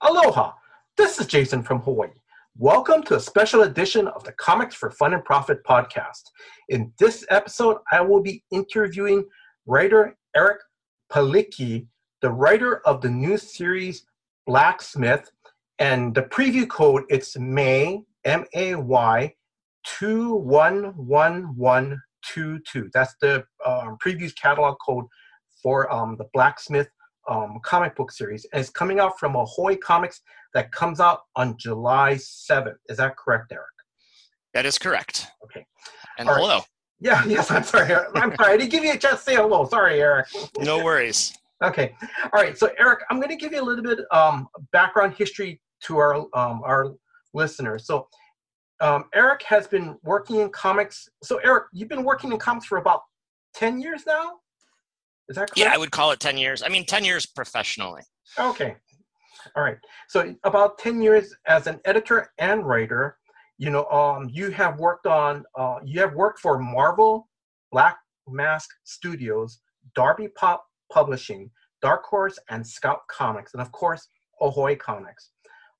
Aloha! This is Jason from Hawaii. Welcome to a special edition of the Comics for Fun and Profit podcast. In this episode, I will be interviewing writer Eric Palicki, the writer of the new series Blacksmith, and the preview code it's May M A Y two one one one two two. That's the um, previews catalog code for um, the Blacksmith um, comic book series, and it's coming out from Ahoy Comics that comes out on July 7th. Is that correct, Eric? That is correct. Okay. And All right. hello. Yeah, yes, I'm sorry. I'm sorry. I didn't give you a chance to say hello. Sorry, Eric. No worries. Okay. All right. So, Eric, I'm going to give you a little bit um, background history to our um, our listeners. So, um, Eric has been working in comics. So, Eric, you've been working in comics for about 10 years now? Is that correct? Yeah, I would call it 10 years. I mean, 10 years professionally. Okay. All right. So about 10 years as an editor and writer, you know, um, you have worked on, uh, you have worked for Marvel, Black Mask Studios, Darby Pop Publishing, Dark Horse, and Scout Comics, and of course, Ahoy Comics.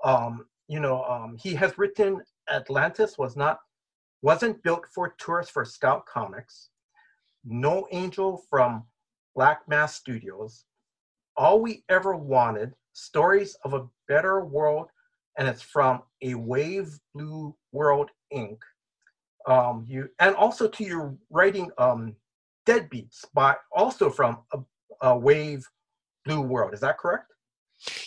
Um, you know, um, he has written Atlantis was not, wasn't built for tourists for Scout Comics, No Angel from Black Mask Studios, All We Ever Wanted, Stories of a Better World, and it's from A Wave Blue World Inc. Um, you and also to your writing um, Deadbeats by also from a, a Wave Blue World. Is that correct?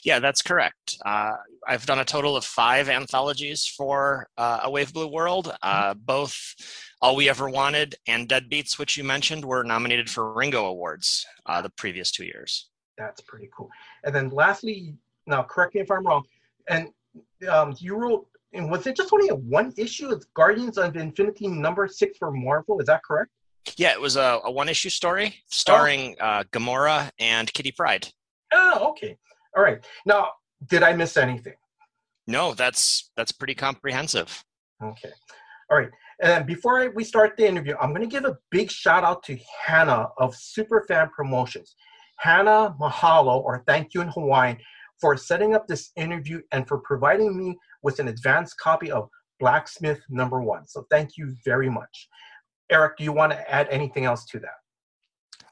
Yeah, that's correct. Uh, I've done a total of five anthologies for uh, A Wave Blue World. Uh, both All We Ever Wanted and Deadbeats, which you mentioned, were nominated for Ringo Awards uh, the previous two years. That's pretty cool. And then lastly, now correct me if I'm wrong, and um, you wrote, and was it just only a one issue of Guardians of Infinity number six for Marvel? Is that correct? Yeah, it was a, a one issue story starring uh, Gamora and Kitty Pryde. Oh, okay. All right. Now, did I miss anything? No, that's that's pretty comprehensive. Okay. All right. And before we start the interview, I'm going to give a big shout out to Hannah of Superfan Promotions. Hannah, mahalo, or thank you in Hawaiian, for setting up this interview and for providing me with an advanced copy of Blacksmith number one. So thank you very much. Eric, do you want to add anything else to that?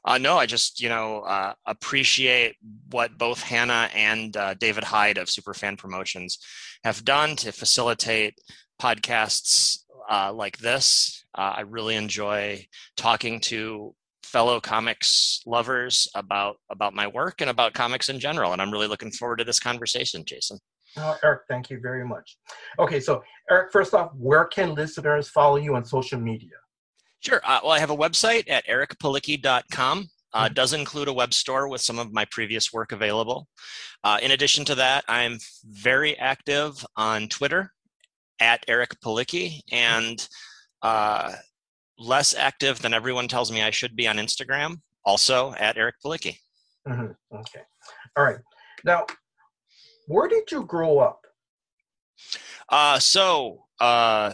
Uh, no, I just you know uh, appreciate what both Hannah and uh, David Hyde of Superfan Promotions have done to facilitate podcasts uh, like this. Uh, I really enjoy talking to fellow comics lovers about about my work and about comics in general, and I'm really looking forward to this conversation, Jason. Oh, Eric, thank you very much. Okay, so Eric, first off, where can listeners follow you on social media? Sure. Uh, well, I have a website at ericpalicki.com. Uh, Mhm. does include a web store with some of my previous work available. Uh, in addition to that, I'm very active on Twitter at Eric Palicki and uh, less active than everyone tells me I should be on Instagram, also at Eric Palicki. Mhm, Okay. All right. Now, where did you grow up? Uh, so uh,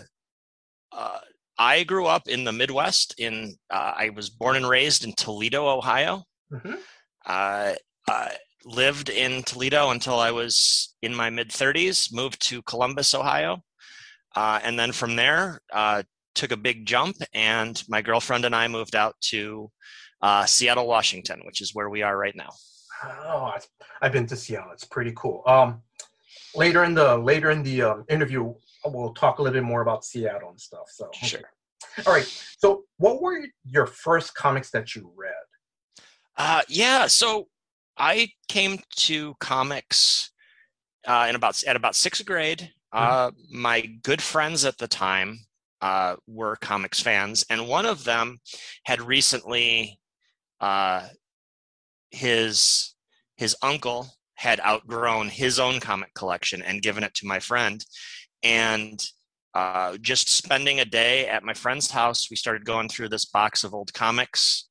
uh, I grew up in the Midwest. In uh, I was born and raised in Toledo, Ohio. Mhm. Uh, I lived in Toledo until I was in my mid 30s. Moved to Columbus, Ohio, uh, and then from there uh, took a big jump. And my girlfriend and I moved out to uh, Seattle, Washington, which is where we are right now. Oh, I've been to Seattle. It's pretty cool. Um, later in the later in the um, interview, we'll talk a little bit more about Seattle and stuff. So. Sure. All right. So, what were your first comics that you read? Uh, yeah, so I came to comics uh, in about at about sixth grade. Uh, my good friends at the time uh, were comics fans, and one of them had recently uh, his his uncle had outgrown his own comic collection and given it to my friend, and uh, just spending a day at my friend's house, we started going through this box of old comics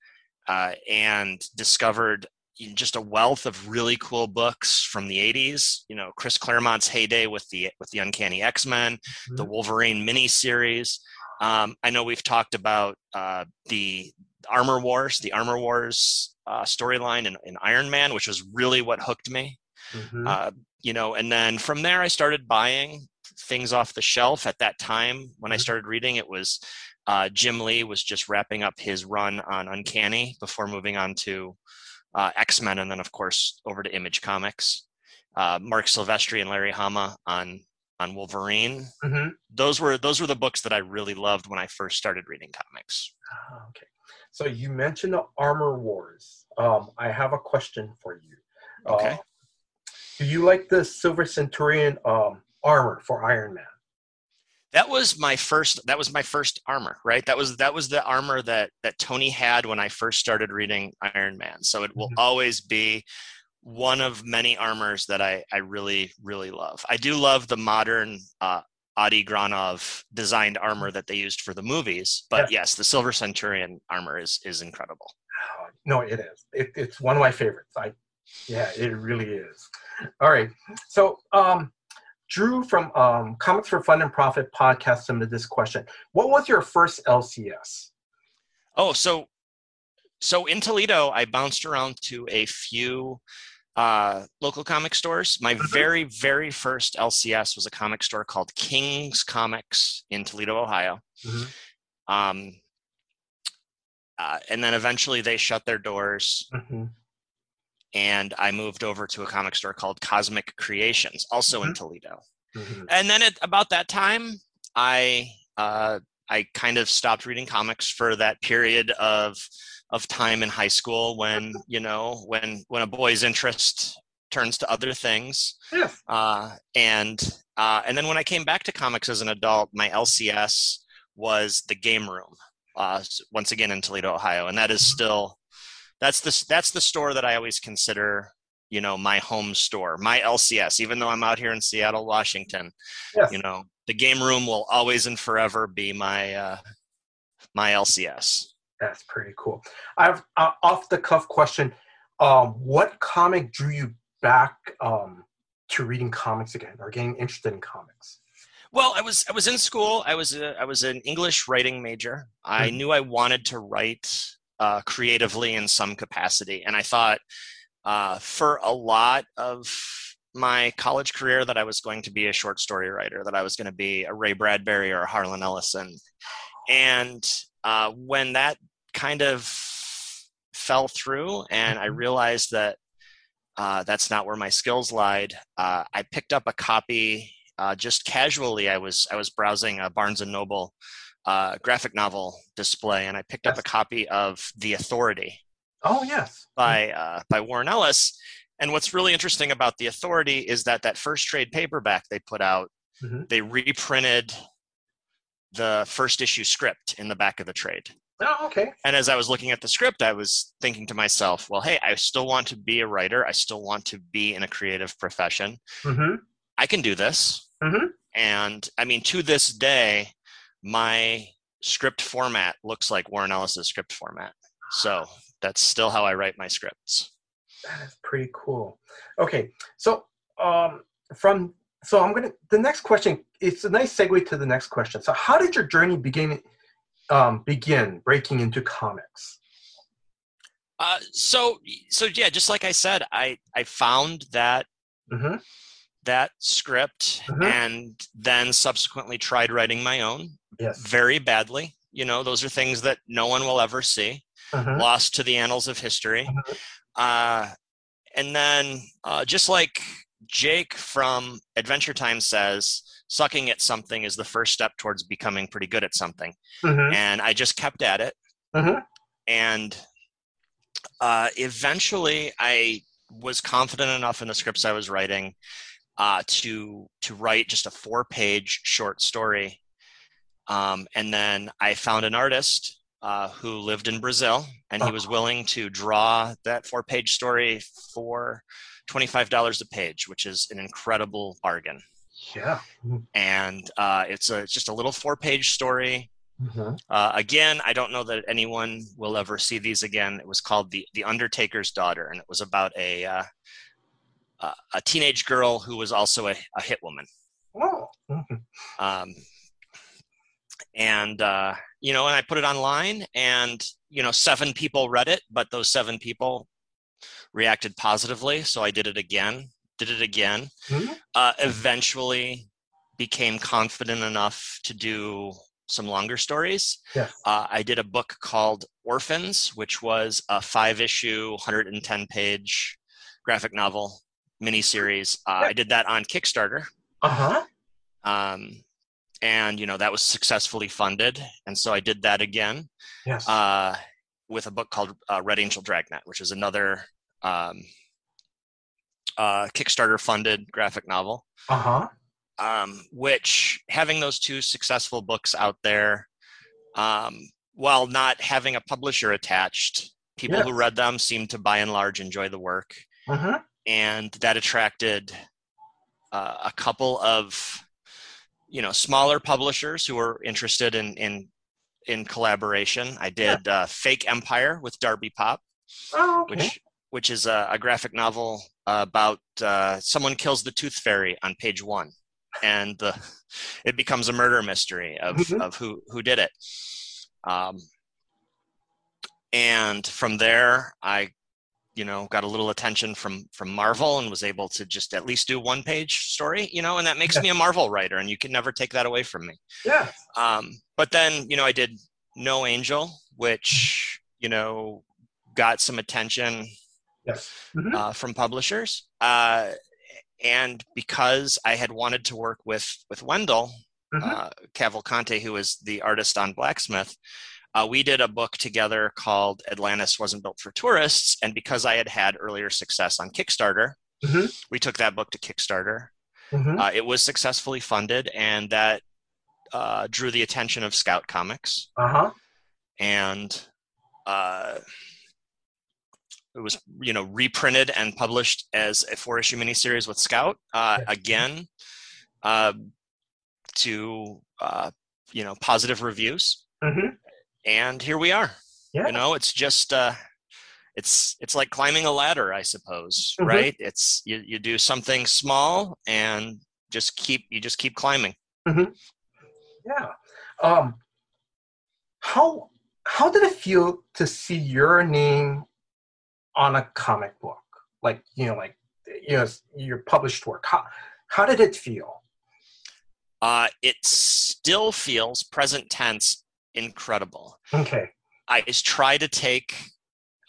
uh, and discovered just a wealth of really cool books from the 80s you know chris claremont's heyday with the with the uncanny x-men the wolverine miniseries um, i know we've talked about uh, the armor wars the armor wars uh, storyline in, in iron man which was really what hooked me Mhm. uh, you know, and then from there I started buying things off the shelf. At that time, when I Mhm. started reading, it was uh, Jim Lee was just wrapping up his run on Uncanny before moving on to uh, X Men, and then of course over to Image Comics. Uh, Marc Silvestri and Larry Hama on on Wolverine. hmm Those were those were the books that I really loved when I first started reading comics. Ah, okay. So you mentioned the Armor Wars. Um, I have a question for you. Okay. Uh, do you like the Silver Centurion um, armor for Iron Man? That was my first. That was my first armor, right? That was that was the armor that that Tony had when I first started reading Iron Man. So it will Mhm. always be one of many armors that I I really really love. I do love the modern uh, Adi Granov designed armor that they used for the movies, but yes, the Silver Centurion armor is is incredible. Oh, no, it is. It, it's one of my favorites. I, yeah, it really is. All right. So, um, Drew from um, Comics for Fun and Profit podcast submitted this question. What was your first LCS? Oh, so so in Toledo, I bounced around to a few uh, local comic stores. My Mhm. very very first LCS was a comic store called King's Comics in Toledo, Ohio. Mhm. Um, uh, and then eventually they shut their doors, Mhm. And I moved over to a comic store called Cosmic Creations, also in Toledo. Mhm. and then at about that time i uh, i kind of stopped reading comics for that period of of time in high school when you know when when a boy's interest turns to other things Yes. uh, and uh, and then when i came back to comics as an adult my lcs was the game room uh, once again in toledo ohio and that is still that's the that's the store that i always consider you know my home store my lcs even though i'm out here in seattle washington Yes. you know the game room will always and forever be my uh my lcs That's pretty cool. I have uh, off the cuff question. Um, what comic drew you back um, to reading comics again or getting interested in comics? well i was i was in school i was a, i was an english writing major i Mhm. knew i wanted to write uh, creatively in some capacity. And i thought uh, for a lot of my college career that i was going to be a short story writer that i was going to be a ray bradbury or a harlan ellison. And uh, when that kind of fell through and i Mhm. realized that uh, that's not where my skills lied uh, i picked up a copy uh, just casually. I was i was browsing a barnes and noble uh, graphic novel display and i picked up a copy of the authority Oh yes. by uh, by warren ellis and what's really interesting about the authority is that that first trade paperback they put out Mhm. they reprinted the first issue script in the back of the trade Oh, okay. and as I was looking at the script, I was thinking to myself, well, hey, I still want to be a writer. I still want to be in a creative profession. Mm-hmm. I can do this. Mhm. And I mean, to this day, my script format looks like Warren Ellis's script format. So that's still how I write my scripts. That is pretty cool. Okay, so um, from so I'm gonna the next question. It's a nice segue to the next question. So, how did your journey begin? Um, begin breaking into comics. Uh, so, so yeah, just like I said, I, I found that Mm-hmm. That script Mhm. and then subsequently tried writing my own Yes. very badly. You know, those are things that no one will ever see, Mhm. lost to the annals of history. Mhm. Uh, and then, uh, just like Jake from Adventure Time says, sucking at something is the first step towards becoming pretty good at something. Mhm. And I just kept at it. Mhm. And uh, eventually, I was confident enough in the scripts I was writing uh, to to write just a four page short story. Um, and then I found an artist uh, who lived in Brazil, and he was willing to draw that four page story for twenty five dollars a page, which is an incredible bargain. Yeah. And uh, it's a it's just a little four page story. Mhm. Uh, again, I don't know that anyone will ever see these again. It was called the the Undertaker's Daughter, and it was about a uh, a teenage girl who was also a, a hit woman. Oh. Um, and uh, you know, and I put it online, and you know, seven people read it, but those seven people reacted positively, so I did it again. did it again. Mhm. Uh, eventually, became confident enough to do some longer stories. Yes. Uh, I did a book called Orphans, which was a five issue, 110 page graphic novel miniseries. Uh, I did that on Kickstarter. Uh huh. Um, and, you know, that was successfully funded. And so I did that again Yes. uh, with a book called uh, Red Angel Dragnet, which is another um, uh, Kickstarter funded graphic novel Uh huh. um, which having those two successful books out there, um, while not having a publisher attached, people who read them seemed to by and large enjoy the work. Uh huh. And that attracted uh, a couple of, you know, smaller publishers who were interested in, in, in collaboration. I did uh, Fake Empire with Darby Pop, Oh, okay. which which is a, a graphic novel about uh, someone kills the tooth fairy on page one, and the it becomes a murder mystery of Mhm. of who who did it. Um, and from there, I, you know, got a little attention from from Marvel and was able to just at least do one page story, you know, and that makes Yeah. me a Marvel writer, and you can never take that away from me. yeah. Um, but then, you know, I did No Angel, which, you know, got some attention Yes. Mhm. uh, from publishers. Uh, and because I had wanted to work with, with Wendell Mhm. uh, Cavalcante, who is the artist on Blacksmith, uh, we did a book together called Atlantis Wasn't Built for Tourists. And because I had had earlier success on Kickstarter, Mhm. we took that book to Kickstarter. Mhm. Uh, it was successfully funded, and that uh, drew the attention of Scout Comics, Uh huh. and uh, it was you know reprinted and published as a four issue miniseries with Scout uh, again uh, to uh, you know positive reviews, Mhm. And here we are. Yeah. You know, it's just. Uh, it's it's like climbing a ladder, I suppose, Mhm. right? It's you, you do something small and just keep you just keep climbing. Yeah. Um, how how did it feel to see your name on a comic book? Like you know, like you know, your published work. How how did it feel? Uh, it still feels present tense incredible. Okay. I just try to take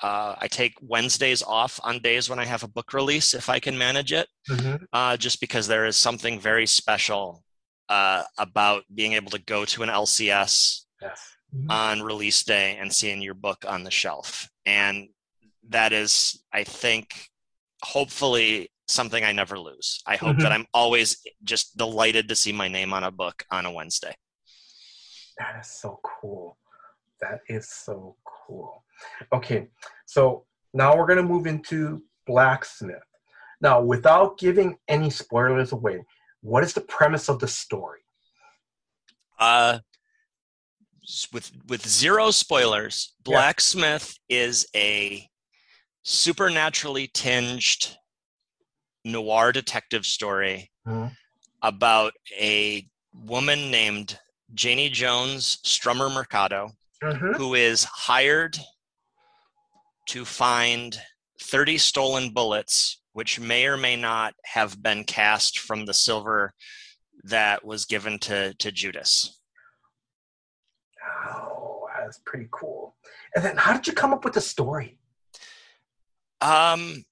uh, I take Wednesdays off on days when I have a book release if I can manage it, Mm-hmm. uh, just because there is something very special uh, about being able to go to an LCS Yes. on release day and seeing your book on the shelf. And that is, I think, hopefully something I never lose. I hope Mhm. that I'm always just delighted to see my name on a book on a Wednesday. That is so cool. That is so cool. Okay, so now we're going to move into Blacksmith. Now, without giving any spoilers away, what is the premise of the story? Uh, with with zero spoilers, Yeah. Blacksmith is a supernaturally tinged noir detective story Mhm. about a woman named Janie Jones Strummer Mercado Mm-hmm. who is hired to find 30 stolen bullets, which may or may not have been cast from the silver that was given to, to Judas. Oh, that's pretty cool. And then, how did you come up with the story? Um,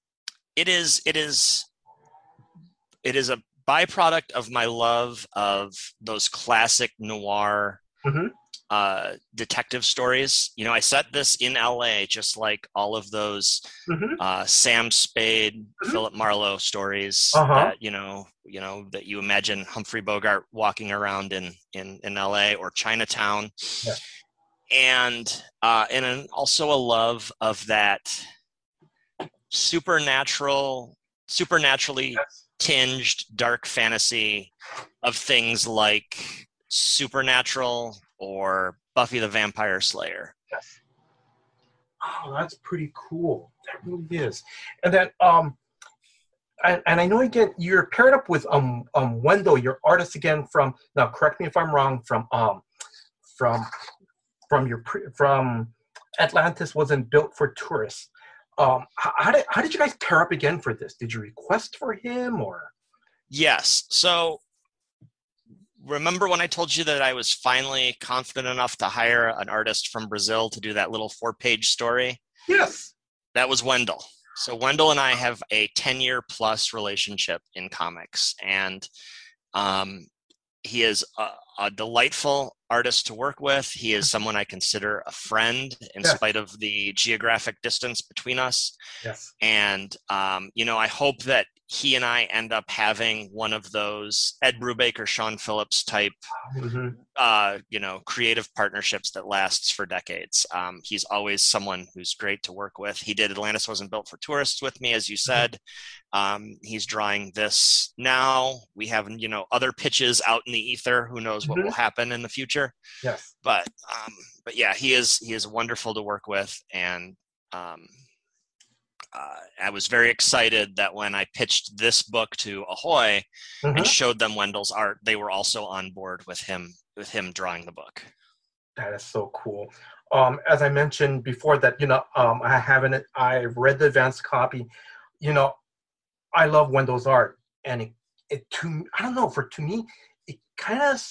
it is, it is, it is a byproduct of my love of those classic noir Mhm. uh, detective stories. You know, I set this in LA, just like all of those Mhm. uh, Sam Spade, Mhm. Philip Marlowe stories Uh-huh. that you know, you know that you imagine Humphrey Bogart walking around in in in LA or Chinatown, Yeah. and uh, and an, also a love of that supernatural, supernaturally Yes. Tinged dark fantasy of things like Supernatural or Buffy the Vampire Slayer. Oh, that's pretty cool. That really is. And then, um, and, and I know again you're paired up with um um Wendell, your artist again from now. Correct me if I'm wrong. From um from from your pre, from Atlantis wasn't built for tourists. Um, how, how did how did you guys pair up again for this? Did you request for him or? Yes. So remember when I told you that I was finally confident enough to hire an artist from Brazil to do that little four page story? Yes. That was Wendell. So Wendell and I have a 10 year plus relationship in comics, and um, he is a, a, delightful artist to work with. He is someone I consider a friend in yes. spite of the geographic distance between us. Yes. And, um, you know, I hope that he and I end up having one of those Ed Brubaker, Sean Phillips type, mm-hmm. uh, you know, creative partnerships that lasts for decades. Um, he's always someone who's great to work with. He did Atlantis wasn't built for tourists with me, as you mm-hmm. said. Um, he's drawing this now. We have, you know, other pitches out in the ether. Who knows what mm-hmm. will happen in the future? Yes. But, um, but yeah, he is he is wonderful to work with, and um, uh, I was very excited that when I pitched this book to Ahoy mm-hmm. and showed them Wendell's art, they were also on board with him with him drawing the book. That is so cool. Um, as I mentioned before, that you know, um, I haven't. I've read the advanced copy. You know, I love Wendell's art, and it, it to I don't know for to me, it kind of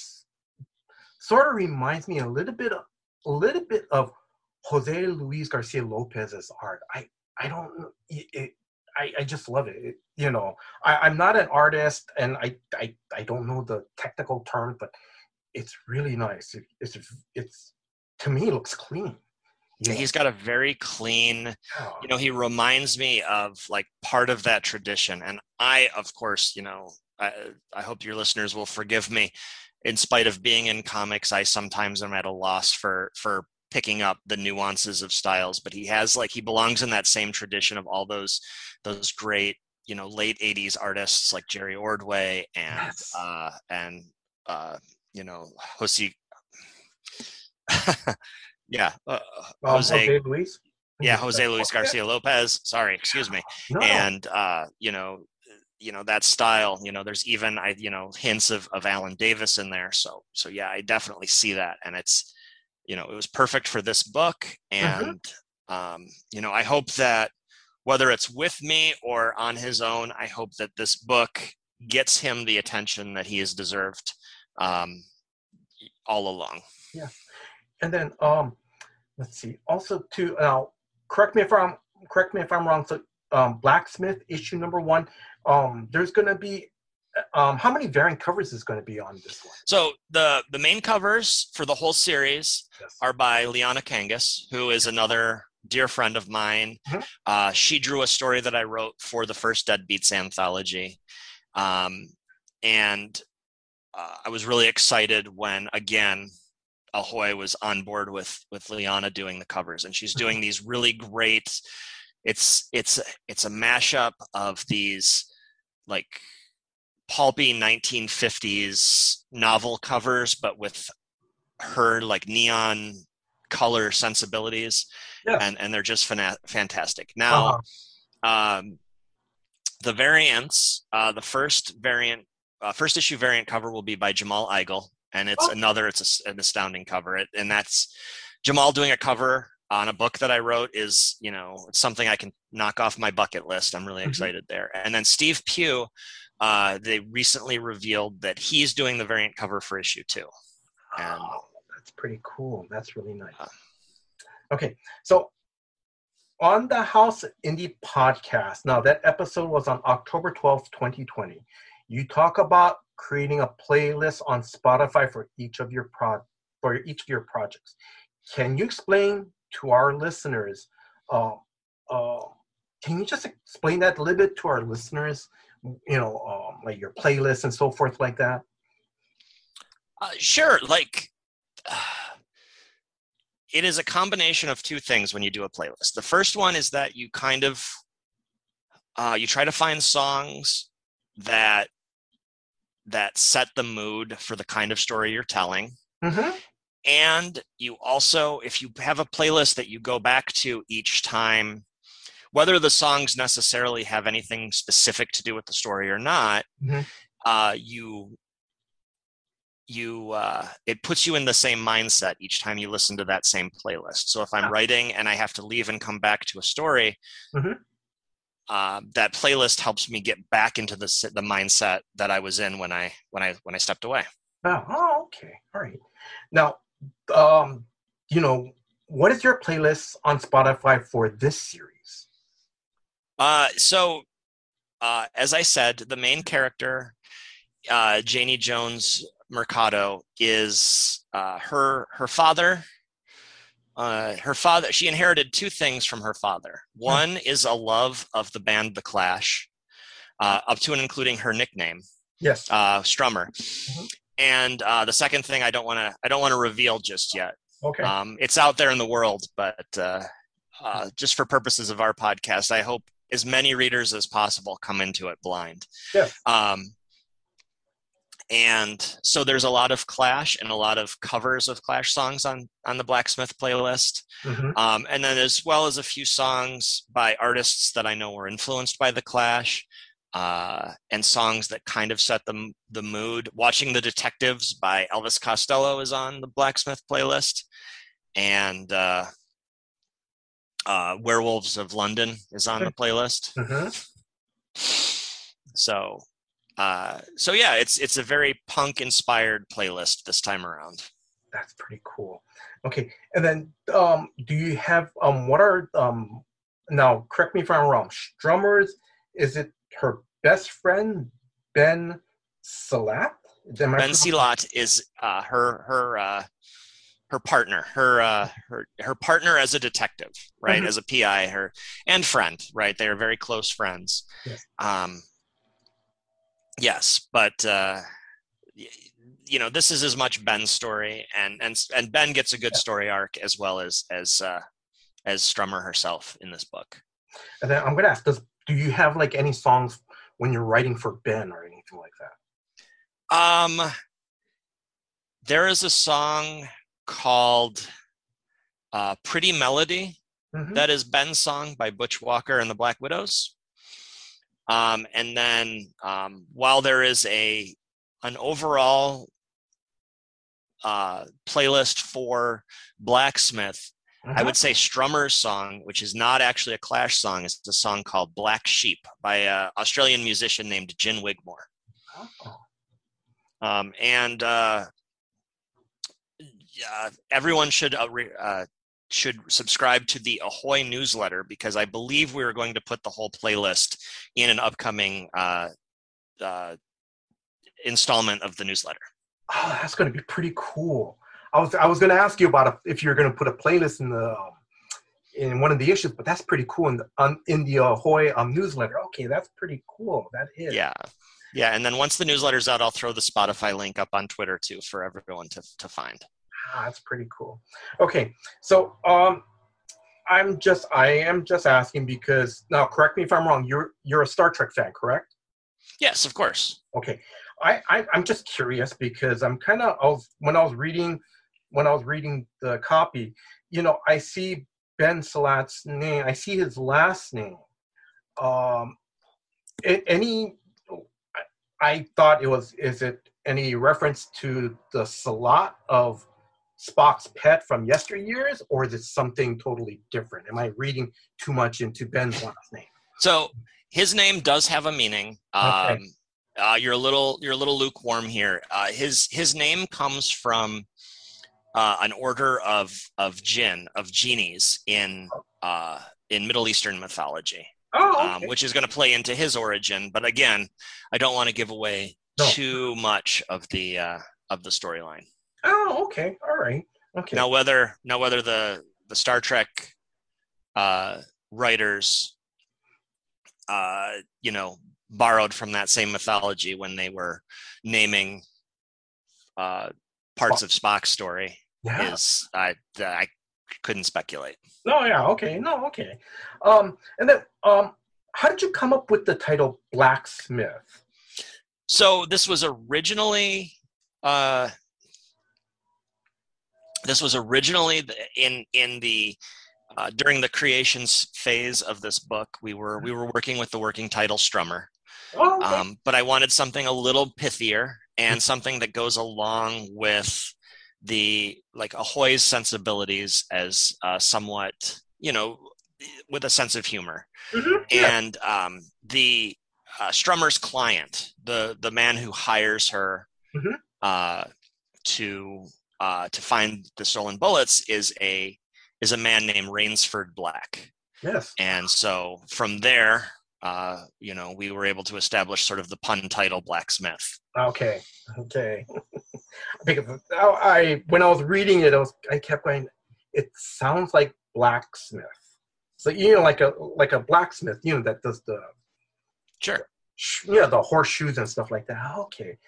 sort of reminds me a little bit, a little bit of Jose Luis Garcia Lopez's art. I I don't it, it I, I just love it. it you know, I, am not an artist and I, I I don't know the technical term, but it's really nice. It, it's it's to me it looks clean. Yeah, he's got a very clean, you know, he reminds me of like part of that tradition. And I, of course, you know, I, I hope your listeners will forgive me. In spite of being in comics, I sometimes am at a loss for for picking up the nuances of styles but he has like he belongs in that same tradition of all those those great you know late 80s artists like jerry ordway and yes. uh and uh you know jose yeah uh, jose, jose luis? Yeah jose luis garcia lopez. Sorry excuse me. No. and uh you know you know that style you know there's even i you know hints of, of alan davis in there. So so yeah i definitely see that. And it's you know it was perfect for this book mm-hmm. and um, you know i hope that whether it's with me or on his own i hope that this book gets him the attention that he has deserved um, all along yeah and then um let's see also to now correct me if i'm correct me if i'm wrong so um blacksmith issue number one um there's going to be um, how many variant covers is going to be on this one? So the the main covers for the whole series yes. are by Liana Kangas, who is another dear friend of mine. Mm-hmm. Uh, she drew a story that I wrote for the first Deadbeats anthology, um, and uh, I was really excited when again Ahoy was on board with with Liana doing the covers, and she's mm-hmm. doing these really great. It's it's it's a mashup of these like pulpy 1950s novel covers, but with her like neon color sensibilities, yeah. and and they're just fana- fantastic. Now, uh-huh. um, the variants, uh, the first variant, uh, first issue variant cover will be by Jamal Igle, and it's oh. another, it's a, an astounding cover, it, and that's Jamal doing a cover on a book that I wrote is, you know, something I can knock off my bucket list. I'm really mm-hmm. excited there. And then Steve Pugh uh, they recently revealed that he's doing the variant cover for issue two. And, oh, that's pretty cool. That's really nice. Uh, okay, so on the House Indie podcast, now that episode was on October 12th, 2020. You talk about creating a playlist on Spotify for each of your pro for each of your projects. Can you explain to our listeners? Uh, uh, can you just explain that a little bit to our listeners? You know, um, like your playlists and so forth like that? Uh, sure. Like, uh, it is a combination of two things when you do a playlist. The first one is that you kind of uh, you try to find songs that that set the mood for the kind of story you're telling. Mm-hmm. And you also, if you have a playlist that you go back to each time whether the songs necessarily have anything specific to do with the story or not, mm-hmm. uh, you you uh, it puts you in the same mindset each time you listen to that same playlist. So if I'm Ah. writing and I have to leave and come back to a story, Mhm. uh, that playlist helps me get back into the the mindset that I was in when I when I when I stepped away. Oh, oh, okay. All right. Now, um, you know, what is your playlist on Spotify for this series? Uh, so, uh, as I said, the main character, uh, Janie Jones Mercado, is uh, her her father. Uh, her father. She inherited two things from her father. One is a love of the band The Clash, uh, up to and including her nickname, Yes. uh, Strummer. Mhm. And uh, the second thing I don't want to I don't want to reveal just yet. okay. Um, it's out there in the world, but uh, uh, just for purposes of our podcast, I hope as many readers as possible come into it blind. Yeah. Um, and so there's a lot of Clash and a lot of covers of Clash songs on on the Blacksmith playlist, Mhm. um, and then as well as a few songs by artists that I know were influenced by the Clash. Uh, and songs that kind of set the the mood. Watching the Detectives by Elvis Costello is on the Blacksmith playlist, and uh, uh, Werewolves of London is on the playlist. Mhm. So, uh, so yeah, it's it's a very punk inspired playlist this time around. That's pretty cool. Okay. And then, um, do you have um, what are um, now? Correct me if I'm wrong. Strummers, is it her best friend Ben Salat? Ben? Silat is uh, her her uh, her partner, her uh, her her partner as a detective, right? Mhm. As a PI, her and friend, right? They are very close friends. Yes. Um, yes, but uh, you know, this is as much Ben's story, and and and Ben gets a good Yeah. story arc as well as as uh, as Strummer herself in this book. And then I'm gonna ask: Does do you have like any songs when you're writing for Ben or anything like that? Um, there is a song called uh, "Pretty Melody." Mhm. That is Ben's song by Butch Walker and the Black Widows. Um, and then um, while there is a an overall uh, playlist for Blacksmith, I Mhm. would say Strummer's song, which is not actually a Clash song, is a song called Black Sheep by an Australian musician named Gin Wigmore. Oh. Um, and uh, yeah, everyone should uh, re, uh, should subscribe to the Ahoy newsletter because I believe we are going to put the whole playlist in an upcoming uh, uh, installment of the newsletter. Oh, that's gonna be pretty cool. I was I was gonna ask you about if you're gonna put a playlist in the um, in one of the issues, but that's pretty cool in the um, in the Ahoy um, newsletter. Okay, that's pretty cool. That is. Yeah. Yeah, and then once the newsletter's out, I'll throw the Spotify link up on Twitter too for everyone to, to find. Ah, that's pretty cool. Okay, so um, I'm just I am just asking because now correct me if I'm wrong. You're you're a Star Trek fan, correct? Yes, of course. Okay, I, I I'm just curious because I'm kind of I was when I was reading when I was reading the copy, you know, I see Ben Salat's name. I see his last name. Um, a- any, I, I thought it was. Is it any reference to the Salat of Spock's pet from yesteryears, or is it something totally different? Am I reading too much into Ben's last name? So his name does have a meaning. Okay. Um, uh, you're a little you're a little lukewarm here. Uh, his his name comes from uh, an order of of jinn of genies in uh, in Middle Eastern mythology, Oh, um, which is going to play into his origin. But again, I don't want to give away No. too much of the uh, of the storyline. Oh, okay. All right. Okay. Now whether now whether the the Star Trek uh, writers, uh, you know, borrowed from that same mythology when they were naming uh, parts of Spock's story yeah. is I I couldn't speculate. No, yeah, okay, no, okay. Um, and then, um, how did you come up with the title Blacksmith? So this was originally uh, this was originally in in the uh, during the creations phase of this book. We were we were working with the working title Strummer, Oh, okay. Um, but I wanted something a little pithier and something that goes along with the like Ahoy's sensibilities as uh, somewhat, you know, with a sense of humor. Mhm, yeah. And um, the uh, Strummer's client, the the man who hires her Mhm. uh, to uh, to find the stolen bullets, is a is a man named Rainsford Black. Yes. And so from there, uh, you know, we were able to establish sort of the pun title Blacksmith. Okay. Okay. because I, I when I was reading it, I was I kept going. It sounds like blacksmith. So you know, like a like a blacksmith, you know, that does the Sure. yeah the horseshoes and stuff like that. Okay.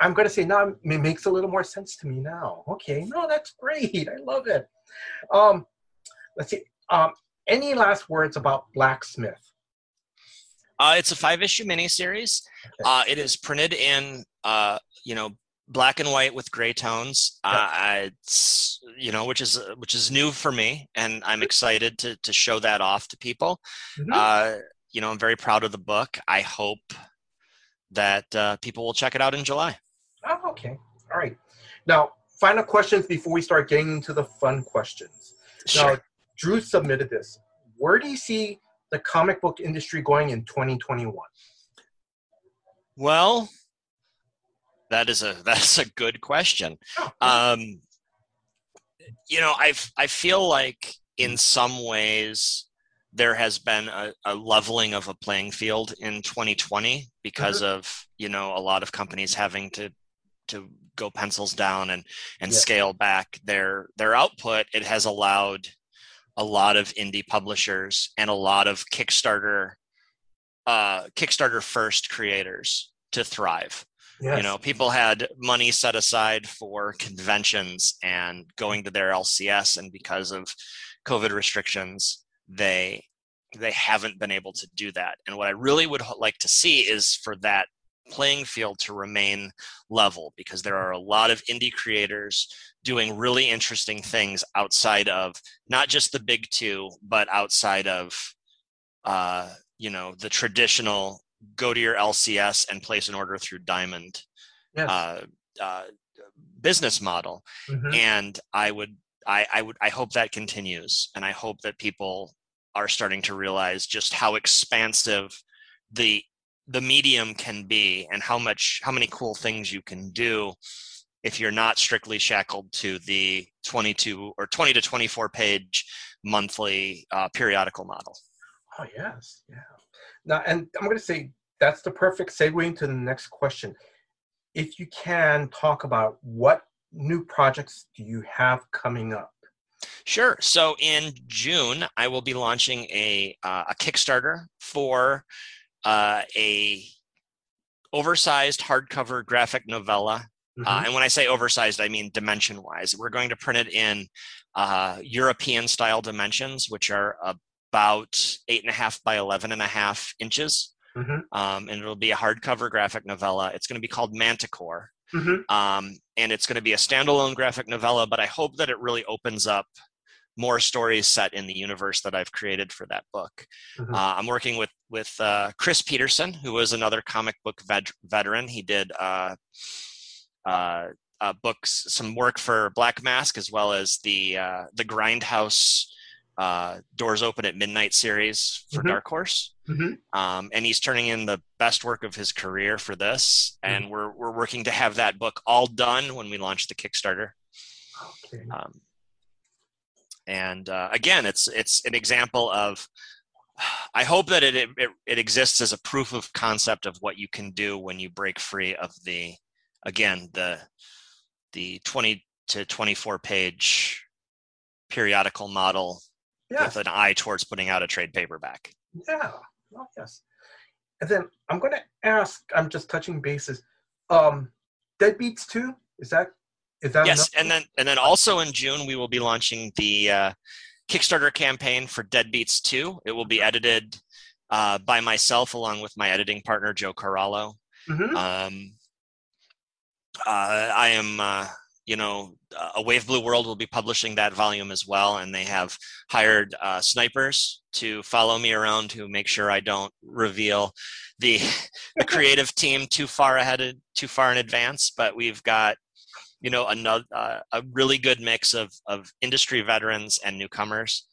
I'm gonna say now it makes a little more sense to me now. Okay, no, that's great. I love it. Um, let's see. Um, any last words about blacksmith? Uh, it's a five issue miniseries. Okay. Uh, it is printed in, uh, you know, black and white with gray tones. Uh, it's you know, which is which is new for me, and I'm excited to to show that off to people. Mhm. Uh, you know, I'm very proud of the book. I hope that uh, people will check it out in July. Oh, okay. All right. Now, final questions before we start getting into the fun questions. Now, Sure. Drew submitted this. Where do you see the comic book industry going in 2021? Well, that is a that's a good question. Oh, Um, you know, I I feel like in some ways there has been a, a leveling of a playing field in 2020 because of you know a lot of companies having to to go pencils down and and Yeah. scale back their their output. It has allowed a lot of indie publishers and a lot of Kickstarter uh, Kickstarter first creators to thrive yes. you know people had money set aside for conventions and going to their lcs and because of covid restrictions they they haven't been able to do that and what i really would like to see is for that playing field to remain level because there are a lot of indie creators doing really interesting things outside of not just the big two but outside of uh, you know the traditional go to your lcs and place an order through diamond Yes. uh, uh, business model Mhm. and i would I, I would i hope that continues and i hope that people are starting to realize just how expansive the the medium can be and how much how many cool things you can do if you're not strictly shackled to the 22 or 20 to 24 page monthly uh, periodical model Oh, yes. Yeah. Now, and I'm going to say that's the perfect segue into the next question. If you can talk about what new projects do you have coming up? Sure. So in June, I will be launching a uh, a Kickstarter for uh, a oversized hardcover graphic novella. Uh, Mhm. and when I say oversized, I mean dimension wise. We're going to print it in uh, European style dimensions, which are about eight and a half by 11 and a half inches. Mhm. Um, and it'll be a hardcover graphic novella. It's going to be called Manticore Mhm. um, and it's going to be a standalone graphic novella but i hope that it really opens up more stories set in the universe that i've created for that book Mhm. uh, i'm working with with uh, chris peterson who was another comic book vet- veteran he did uh, uh, uh, books some work for black mask as well as the uh, the grindhouse uh, doors open at midnight series for Mhm. dark horse Mhm. um, and he's turning in the best work of his career for this and we're, we're working to have that book all done when we launch the kickstarter Okay. um, and uh, again it's it's an example of i hope that it, it it exists as a proof of concept of what you can do when you break free of the again the the 20 to 24 page periodical model Yes. with an eye towards putting out a trade paperback Yeah. Oh, yes. And then I'm going to ask. I'm just touching bases. Um, Deadbeats two. Is that is that yes enough? and then and then also in june we will be launching the uh, kickstarter campaign for deadbeats 2 it will be edited uh, by myself along with my editing partner joe corallo Mhm. um, uh, i am uh, you know, a Wave Blue World will be publishing that volume as well, and they have hired uh, snipers to follow me around to make sure I don't reveal the the creative team too far ahead, too far in advance. But we've got you know another uh, a really good mix of of industry veterans and newcomers.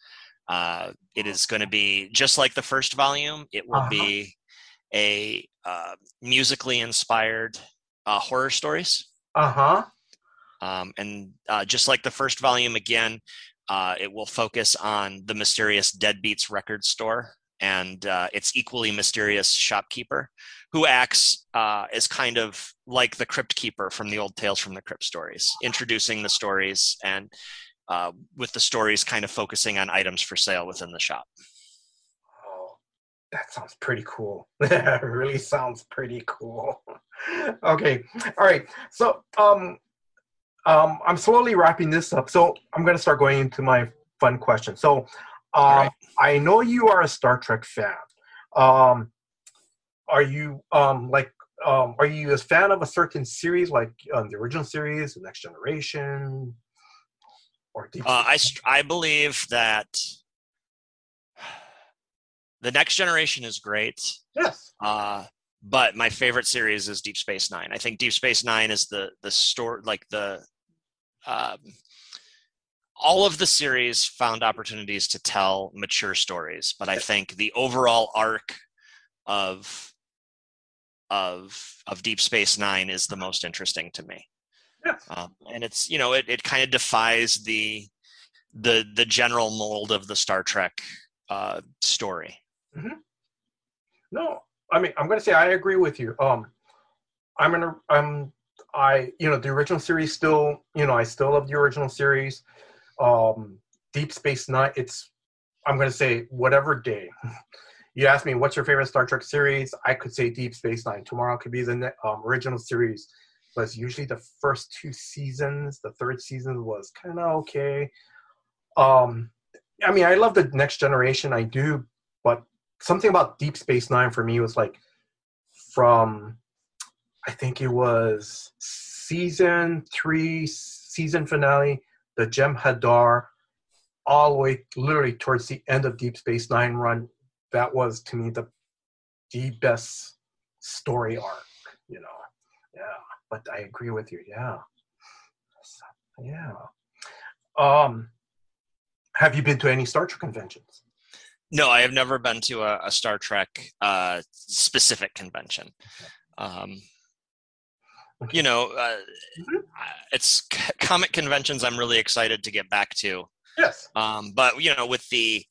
Uh, it is going to be just like the first volume. It will uh-huh. be a uh, musically inspired uh, horror stories. Uh huh. Um, and uh, just like the first volume, again, uh, it will focus on the mysterious Deadbeats record store and uh, its equally mysterious shopkeeper, who acts uh, as kind of like the crypt keeper from the old Tales from the Crypt stories, introducing the stories and uh, with the stories kind of focusing on items for sale within the shop. Oh, that sounds pretty cool. that really sounds pretty cool. okay, all right. So, um, um, I'm slowly wrapping this up. So I'm going to start going into my fun question. So um, right. I know you are a Star Trek fan. Um, are you um, like um, are you a fan of a certain series, like um, the original series, the Next Generation, or Deep uh, I I believe that the Next Generation is great. Yes. Uh, but my favorite series is Deep Space Nine. I think Deep Space Nine is the the store like the um, all of the series found opportunities to tell mature stories, but I think the overall arc of of of Deep Space Nine is the most interesting to me. Yeah. Um, and it's you know it, it kind of defies the the the general mold of the Star Trek uh, story. Mm-hmm. No, I mean I'm going to say I agree with you. Um, I'm gonna I'm I, you know, the original series still, you know, I still love the original series. Um, Deep Space Nine, it's, I'm going to say whatever day. you ask me, what's your favorite Star Trek series? I could say Deep Space Nine. Tomorrow could be the um, original series. But usually the first two seasons, the third season was kind of okay. Um, I mean, I love the next generation, I do, but something about Deep Space Nine for me was like from I think it was season three, season finale, the Jem'Hadar, all the way literally towards the end of Deep Space Nine run. That was to me the the best story arc, you know. Yeah, but I agree with you. Yeah, yeah. Um, have you been to any Star Trek conventions? No, I have never been to a, a Star Trek uh, specific convention. Um, you know, uh, mm-hmm. it's comic conventions. I'm really excited to get back to. Yes. Um, but you know, with the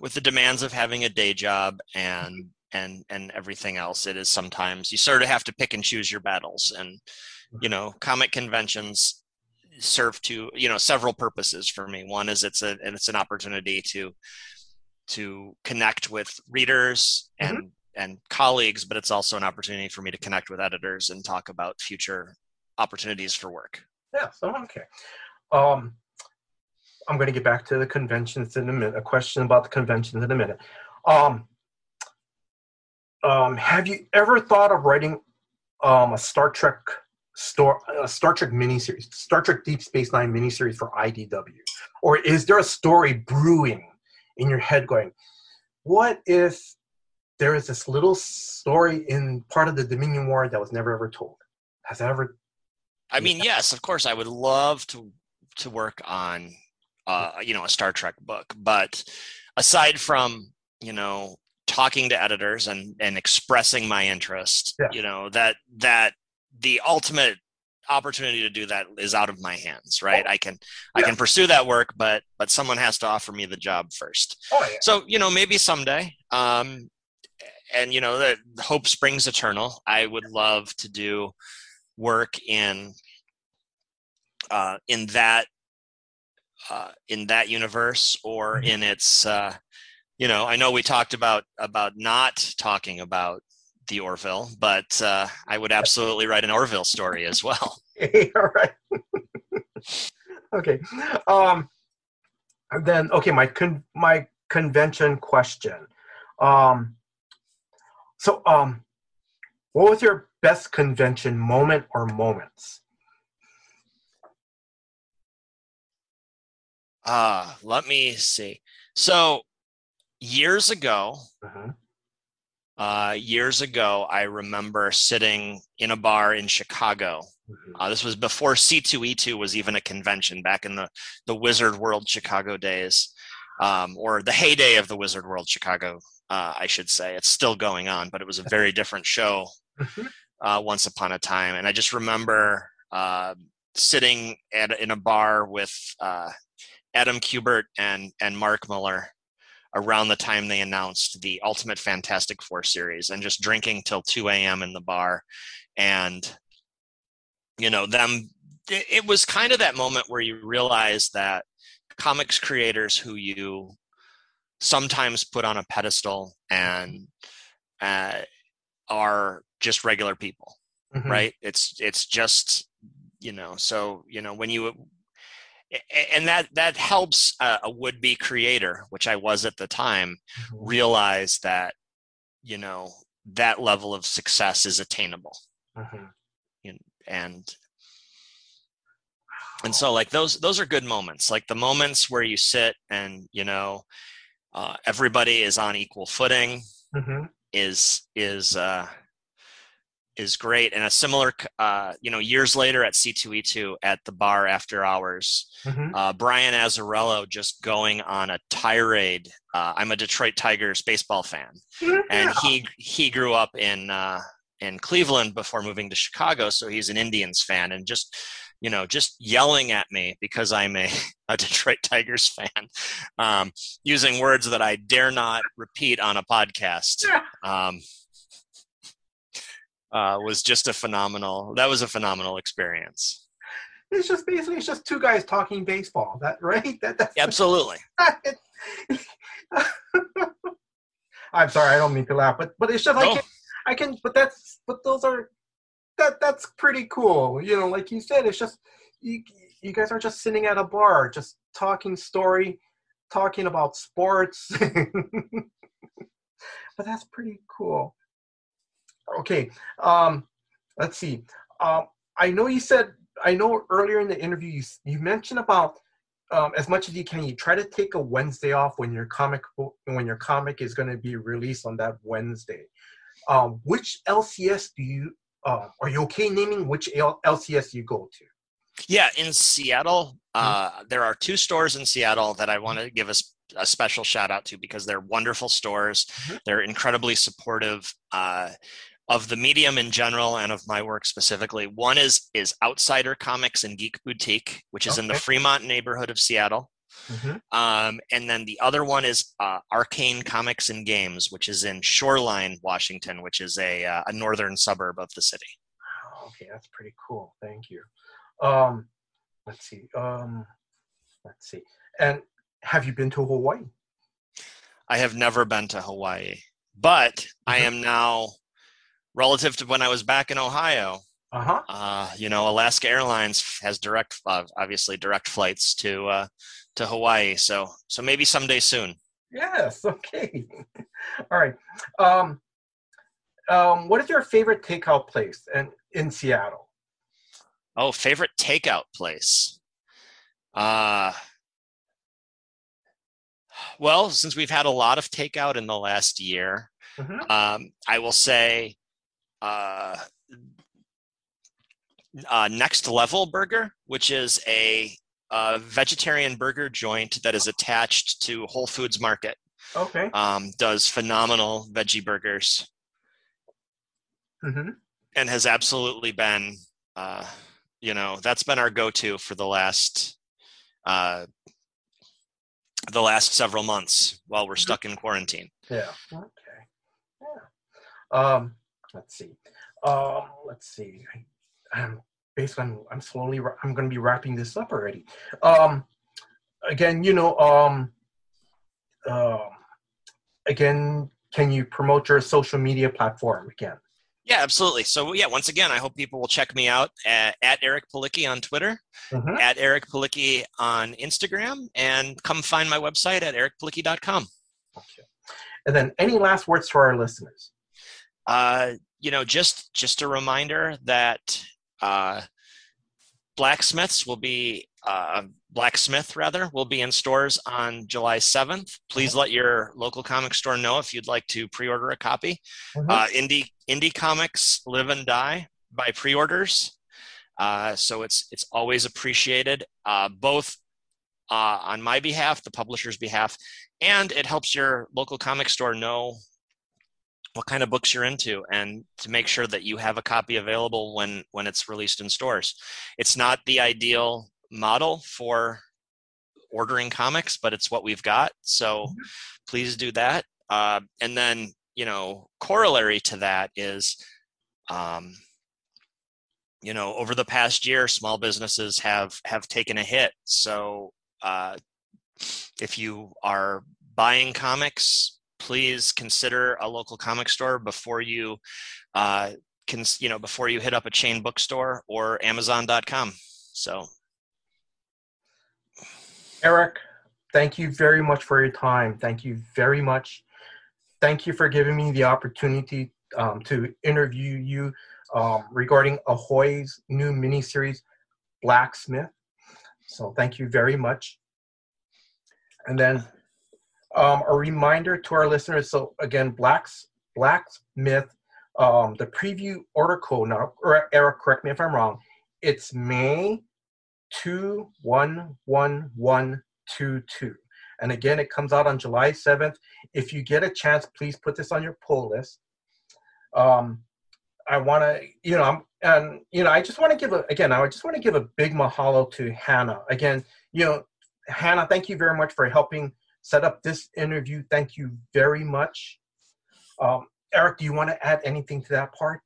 with the demands of having a day job and and and everything else, it is sometimes you sort of have to pick and choose your battles. And mm-hmm. you know, comic conventions serve to you know several purposes for me. One is it's a and it's an opportunity to to connect with readers and mm-hmm and colleagues, but it's also an opportunity for me to connect with editors and talk about future opportunities for work. Yeah, so okay. Um, I'm going to get back to the conventions in a minute. A question about the conventions in a minute. Um, um, have you ever thought of writing um, a Star Trek store, a Star Trek miniseries, Star Trek Deep Space Nine miniseries for IDW, or is there a story brewing in your head going? What if there is this little story in part of the Dominion War that was never ever told. Has that ever? I mean, yes, of course. I would love to to work on, uh, you know, a Star Trek book. But aside from you know talking to editors and and expressing my interest, yeah. you know that that the ultimate opportunity to do that is out of my hands right oh, i can yeah. i can pursue that work but but someone has to offer me the job first oh, yeah. so you know maybe someday um and you know that hope springs eternal i would love to do work in uh, in that uh, in that universe or mm-hmm. in its uh, you know i know we talked about about not talking about the orville but uh, i would absolutely write an orville story as well all right okay um then okay my con- my convention question um so, um, what was your best convention moment or moments? Uh, let me see. So years ago, Uh-huh. uh, years ago, I remember sitting in a bar in Chicago. Mhm. Uh, this was before C2E2 was even a convention back in the, the Wizard World Chicago days, um, or the heyday of the Wizard World Chicago, uh, I should say. It's still going on, but it was a very different show Mhm. uh, once upon a time. And I just remember uh, sitting at, in a bar with uh, Adam Kubert and, and Mark Millar around the time they announced the Ultimate Fantastic Four series and just drinking till 2 a.m. in the bar. And, you know, them, it, it was kind of that moment where you realize that comics creators who you sometimes put on a pedestal and uh, are just regular people Mhm. right it's it's just you know so you know when you and that that helps a, a would-be creator which i was at the time Mhm. realize that you know that level of success is attainable Mhm. and and so like those those are good moments like the moments where you sit and you know uh, everybody is on equal footing Mhm. is is uh is great and a similar uh you know years later at c2e2 at the bar after hours Mhm. uh brian azzarello just going on a tirade uh, i'm a detroit tigers baseball fan. And he he grew up in uh in cleveland before moving to chicago so he's an indians fan and just you know just yelling at me because i'm a, a detroit tigers fan um using words that i dare not repeat on a podcast um uh, was just a phenomenal that was a phenomenal experience It's just basically it's just two guys talking baseball. That right? That that's absolutely I'm sorry, I don't mean to laugh, but but it's just I No. can I can but that's but those are that that's pretty cool. You know, like you said, it's just you you guys are just sitting at a bar, just talking story, talking about sports. but that's pretty cool. Okay, um, let's see. Um, I know you said I know earlier in the interview you, you mentioned about um, as much as you can, you try to take a Wednesday off when your comic when your comic is going to be released on that Wednesday. Um, which LCS do you? Uh, are you okay naming which L- LCS you go to? yeah in seattle uh, there are two stores in seattle that i want to give a special shout out to because they're wonderful stores Mhm. they're incredibly supportive uh, of the medium in general and of my work specifically one is is outsider comics and geek boutique which is in the fremont neighborhood of seattle Um, and then the other one is uh, Arcane Comics and Games, which is in Shoreline, Washington, which is a, uh, a northern suburb of the city. Okay, that's pretty cool. Thank you. Um, let's see. Um, let's see. And have you been to Hawaii? I have never been to Hawaii, but I Mhm. am now, relative to when I was back in Ohio, Uh huh. uh, you know, Alaska Airlines has direct, uh, obviously direct flights to uh, to Hawaii. So so maybe someday soon. Yes. Okay. All right. Um, um, what is your favorite takeout place and in Seattle? Oh, favorite takeout place. Uh well, since we've had a lot of takeout in the last year, Mhm. um, I will say uh, uh, Next Level Burger, which is a, uh vegetarian burger joint that is attached to Whole Foods Market, Okay. um, does phenomenal veggie burgers Mm-hmm. and has absolutely been, uh, you know, that's been our go-to for the last uh, the last several months while we're stuck in quarantine. Yeah. Okay. Yeah. Um, let's see. Um, let's see. I, I'm based on. I'm slowly. I'm going to be wrapping this up already. Um, again, you know. Um, um, again, can you promote your social media platform again? Yeah, absolutely. So yeah, once again, I hope people will check me out at, at Eric Palicki on Twitter, Mhm. at Eric Palicki on Instagram, and come find my website at ericpalicki.com. Okay. And then, any last words for our listeners? Uh, you know, just just a reminder that uh, blacksmiths will be uh, blacksmith rather will be in stores on July 7th. Please let your local comic store know if you'd like to pre-order a copy. Mm-hmm. Uh, indie indie comics live and die by pre-orders, uh, so it's it's always appreciated uh, both uh, on my behalf, the publisher's behalf, and it helps your local comic store know what kind of books you're into and to make sure that you have a copy available when when it's released in stores. It's not the ideal model for ordering comics but it's what we've got. So mm-hmm. please do that. Uh, and then you know corollary to that is um, you know over the past year small businesses have have taken a hit. So uh, if you are buying comics, please consider a local comic store before you uh, can, you know, before you hit up a chain bookstore or Amazon.com. So, Eric, thank you very much for your time. Thank you very much. Thank you for giving me the opportunity um, to interview you um, regarding Ahoy's new miniseries, Blacksmith. So thank you very much. And then um, a reminder to our listeners. So again, Black's Blacksmith, um, the preview order code. Now, or Eric, correct me if I'm wrong. It's May two one one one two two. And again, it comes out on July 7th. If you get a chance, please put this on your pull list. Um, I want to, you know, I'm, and you know, I just want to give a again. I just want to give a big mahalo to Hannah. Again, you know, Hannah, thank you very much for helping set up this interview. Thank you very much. Um, Eric, do you want to add anything to that part?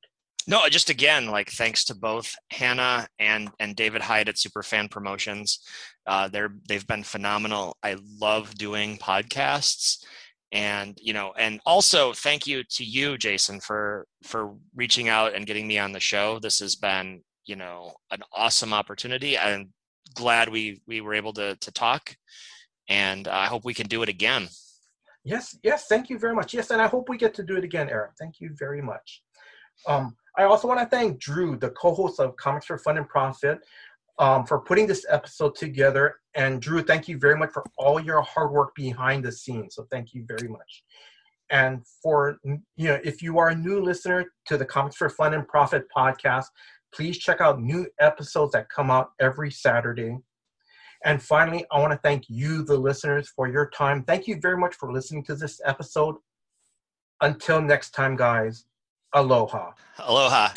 No, just again, like thanks to both Hannah and and David Hyde at Superfan Promotions. Uh, they're they've been phenomenal. I love doing podcasts, and you know and also thank you to you jason for for reaching out and getting me on the show this has been you know an awesome opportunity i'm glad we we were able to to talk and i hope we can do it again yes yes thank you very much yes and i hope we get to do it again eric thank you very much um, i also want to thank drew the co-host of comics for fun and profit um, for putting this episode together. And Drew, thank you very much for all your hard work behind the scenes. So thank you very much. And for you know, if you are a new listener to the Comics for Fun and Profit podcast, please check out new episodes that come out every Saturday. And finally, I want to thank you, the listeners, for your time. Thank you very much for listening to this episode. Until next time, guys, aloha. Aloha.